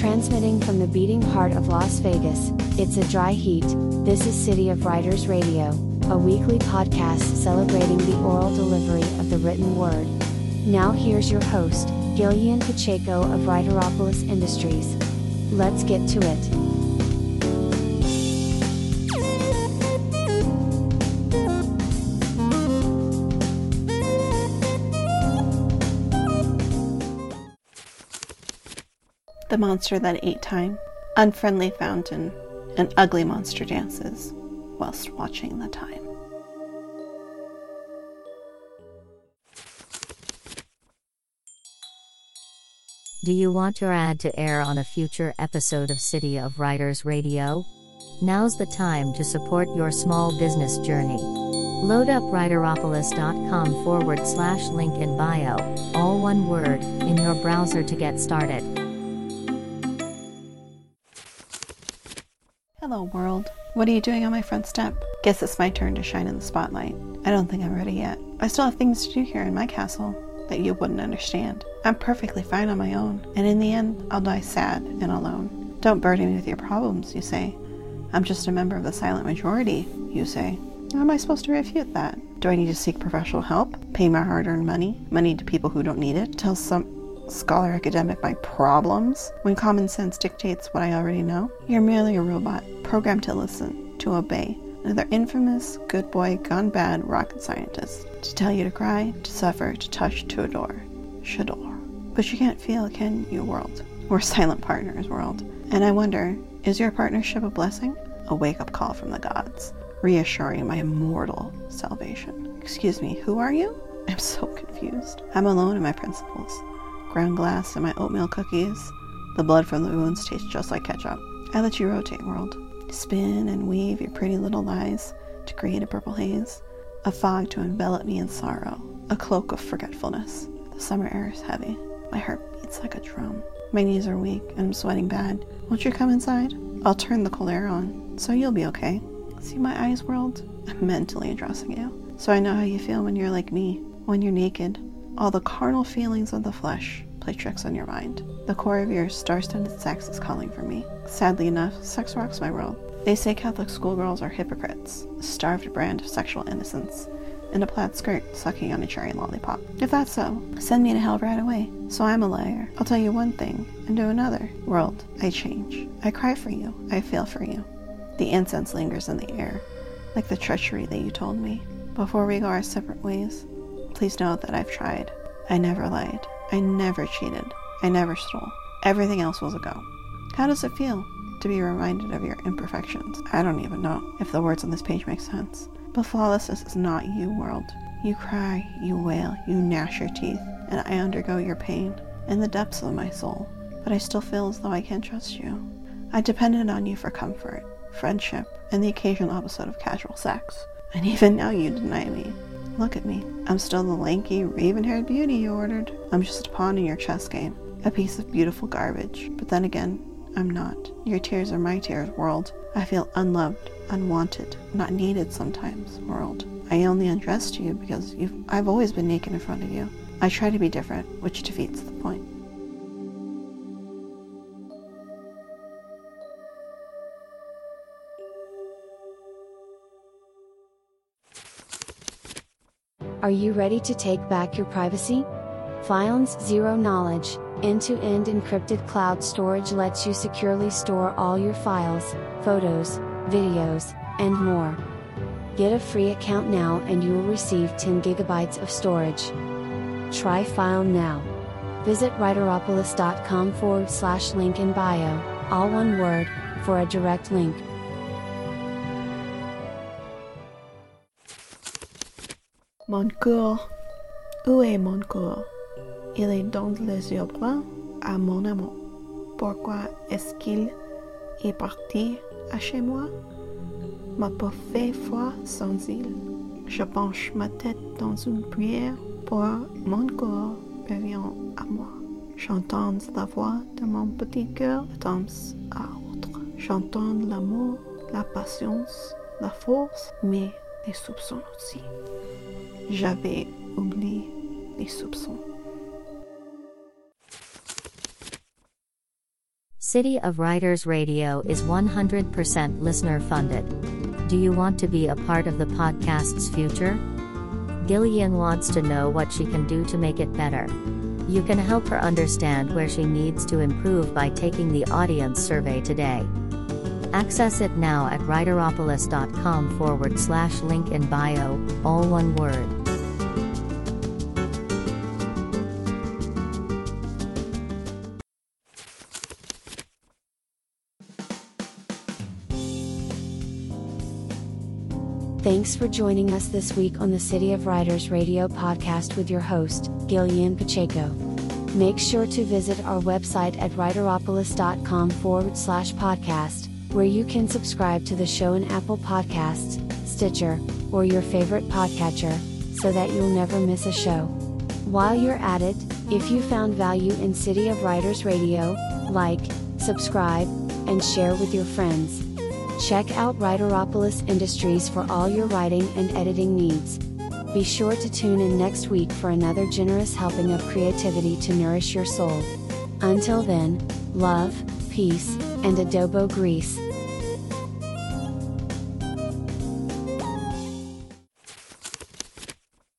Transmitting from the beating heart of Las Vegas, it's a dry heat. This is City of Writers Radio, a weekly podcast celebrating the oral delivery of the written word. Now here's your host, Gillian Pacheco of Writeropolis Industries. Let's get to it. The monster that ate time, unfriendly fountain, and ugly monster dances whilst watching the time. Do you want your ad to air on a future episode of City of Writers Radio? Now's the time to support your small business journey. Load up writeropolis.com forward slash link in bio, all one word, in your browser to get started. Hello, world. What are you doing on my front step? Guess it's my turn to shine in the spotlight. I don't think I'm ready yet. I still have things to do here in my castle that you wouldn't understand. I'm perfectly fine on my own, and in the end, I'll die sad and alone. Don't burden me with your problems, you say. I'm just a member of the silent majority, you say. How am I supposed to refute that? Do I need to seek professional help? Pay my hard earned money? Money to people who don't need it? Tell some scholar academic my problems when common sense dictates what I already know? You're merely a robot, programmed to listen, to obey. Another infamous, good boy, gone bad rocket scientist. To tell you to cry, to suffer, to touch, to adore. Shador. But you can't feel, can you, world? We're silent partners, world. And I wonder, is your partnership a blessing? A wake up call from the gods, reassuring my immortal salvation. Excuse me, who are you? I'm so confused. I'm alone in my principles ground glass, and my oatmeal cookies. The blood from the wounds tastes just like ketchup. I let you rotate, world. Spin and weave your pretty little lies to create a purple haze, a fog to envelop me in sorrow, a cloak of forgetfulness. The summer air is heavy. My heart beats like a drum. My knees are weak and I'm sweating bad. Won't you come inside? I'll turn the cold air on, so you'll be okay. See my eyes, world? I'm mentally addressing you. So I know how you feel when you're like me, when you're naked, all the carnal feelings of the flesh play tricks on your mind. The core of your star-studded sex is calling for me. Sadly enough, sex rocks my world. They say Catholic schoolgirls are hypocrites, a starved brand of sexual innocence, in a plaid skirt sucking on a cherry lollipop. If that's so, send me to hell right away. So I'm a liar. I'll tell you one thing and do another. World, I change. I cry for you. I feel for you. The incense lingers in the air, like the treachery that you told me. Before we go our separate ways, Please know that I've tried. I never lied. I never cheated. I never stole. Everything else was a go. How does it feel to be reminded of your imperfections? I don't even know if the words on this page make sense. But flawlessness is not you, world. You cry, you wail, you gnash your teeth, and I undergo your pain in the depths of my soul. But I still feel as though I can't trust you. I depended on you for comfort, friendship, and the occasional episode of casual sex. And even now you deny me. Look at me. I'm still the lanky, raven haired beauty you ordered. I'm just a pawn in your chess game, a piece of beautiful garbage. But then again, I'm not. Your tears are my tears, world. I feel unloved, unwanted, not needed sometimes, world. I only undressed you because you've, I've always been naked in front of you. I try to be different, which defeats the point. Are you ready to take back your privacy? Filen's Zero Knowledge, end-to-end encrypted cloud storage lets you securely store all your files, photos, videos, and more. Get a free account now and you will receive 10 gigabytes of storage. Try Filon now. Visit writeropolis.com forward slash link in bio, all one word, for a direct link. Mon cours, où est mon cours Il est dans les yeux blancs à mon amant. Pourquoi est-ce qu'il est parti à chez moi? Ma peau fait froid sans île. Je penche ma tête dans une prière pour mon corps revient à moi. J'entends la voix de mon petit cœur de temps à autre. J'entends l'amour, la patience, la force, mais les soupçons aussi. J'avais oublié les soupçons. City of Writers Radio is 100% listener funded. Do you want to be a part of the podcast's future? Gillian wants to know what she can do to make it better. You can help her understand where she needs to improve by taking the audience survey today. Access it now at writeropolis.com forward slash link in bio, all one word. Thanks for joining us this week on the City of Writers Radio podcast with your host, Gillian Pacheco. Make sure to visit our website at writeropolis.com forward slash podcast, where you can subscribe to the show in Apple Podcasts, Stitcher, or your favorite podcatcher, so that you'll never miss a show. While you're at it, if you found value in City of Writers Radio, like, subscribe, and share with your friends. Check out Writeropolis Industries for all your writing and editing needs. Be sure to tune in next week for another generous helping of creativity to nourish your soul. Until then, love, peace, and adobo grease.